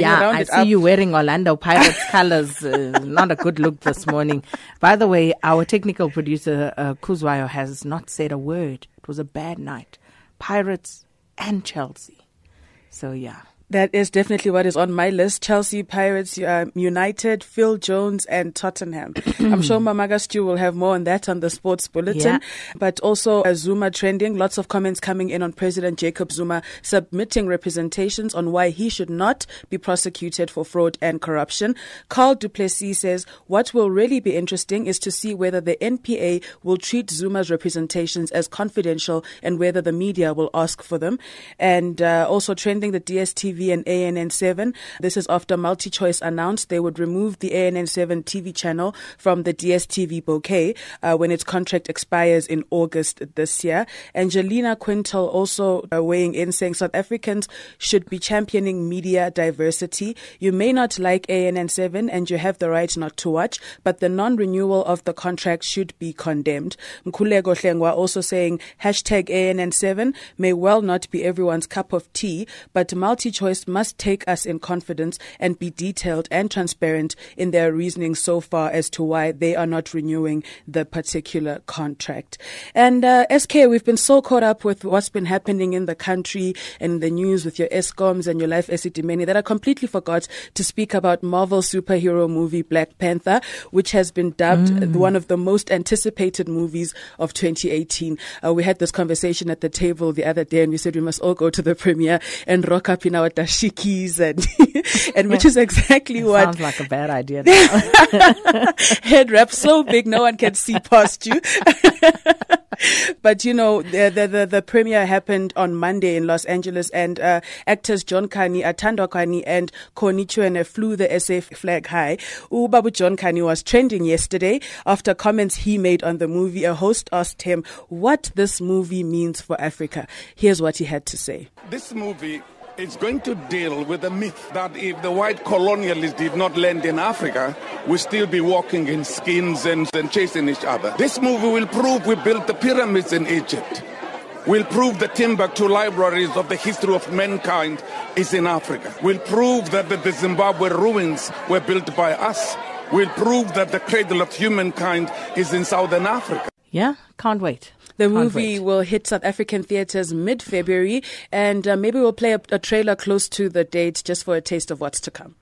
Yeah, I see up? you wearing Orlando Pirates colors. Uh, not a good look this morning. By the way, our technical producer uh, Kuzwayo has not said a word. It was a bad night. Pirates and Chelsea. So yeah. That is definitely what is on my list. Chelsea, Pirates, uh, United, Phil Jones, and Tottenham. I'm sure Mamaga Stew will have more on that on the sports bulletin. Yeah. But also uh, Zuma trending. Lots of comments coming in on President Jacob Zuma submitting representations on why he should not be prosecuted for fraud and corruption. Carl Duplessis says what will really be interesting is to see whether the NPA will treat Zuma's representations as confidential and whether the media will ask for them. And uh, also trending the DSTV And ANN7. This is after MultiChoice announced they would remove the ANN7 TV channel from the DSTV bouquet uh, when its contract expires in August this year. Angelina Quintal also uh, weighing in saying South Africans should be championing media diversity. You may not like ANN7 and you have the right not to watch, but the non-renewal of the contract should be condemned. Mkhuleko Hlengwa also saying hashtag ANN7 may well not be everyone's cup of tea, but MultiChoice choice must take us in confidence and be detailed and transparent in their reasoning so far as to why they are not renewing the particular contract. And uh, SK, we've been so caught up with what's been happening in the country and the news with your Eskoms and your Life Esidimeni that I completely forgot to speak about Marvel superhero movie Black Panther, which has been dubbed mm. one of the most anticipated movies of 2018. Uh, we had this conversation at the table the other day and we said we must all go to the premiere and rock up in our dashikis and and which is exactly it what sounds like a bad idea. Head wrap so big no one can see past you. but you know, the, the, the the premiere happened on Monday in Los Angeles, and uh, actors John Kani, Atandwa Kani, and Connie Chiume flew the SA flag high. Ubabu John Kani was trending yesterday after comments he made on the movie. A host asked him what this movie means for Africa. Here's what he had to say. This movie it's going to deal with the myth that if the white colonialists did not land in Africa, we'd still be walking in skins and, and chasing each other. This movie will prove we built the pyramids in Egypt. Will prove the Timbuktu libraries of the history of mankind is in Africa. Will prove that the, Zimbabwe ruins were built by us. Will prove that the cradle of humankind is in Southern Africa. Yeah, can't wait. The Can't movie wait. will hit South African theaters mid February, and uh, maybe we'll play a, a, trailer close to the date just for a taste of what's to come.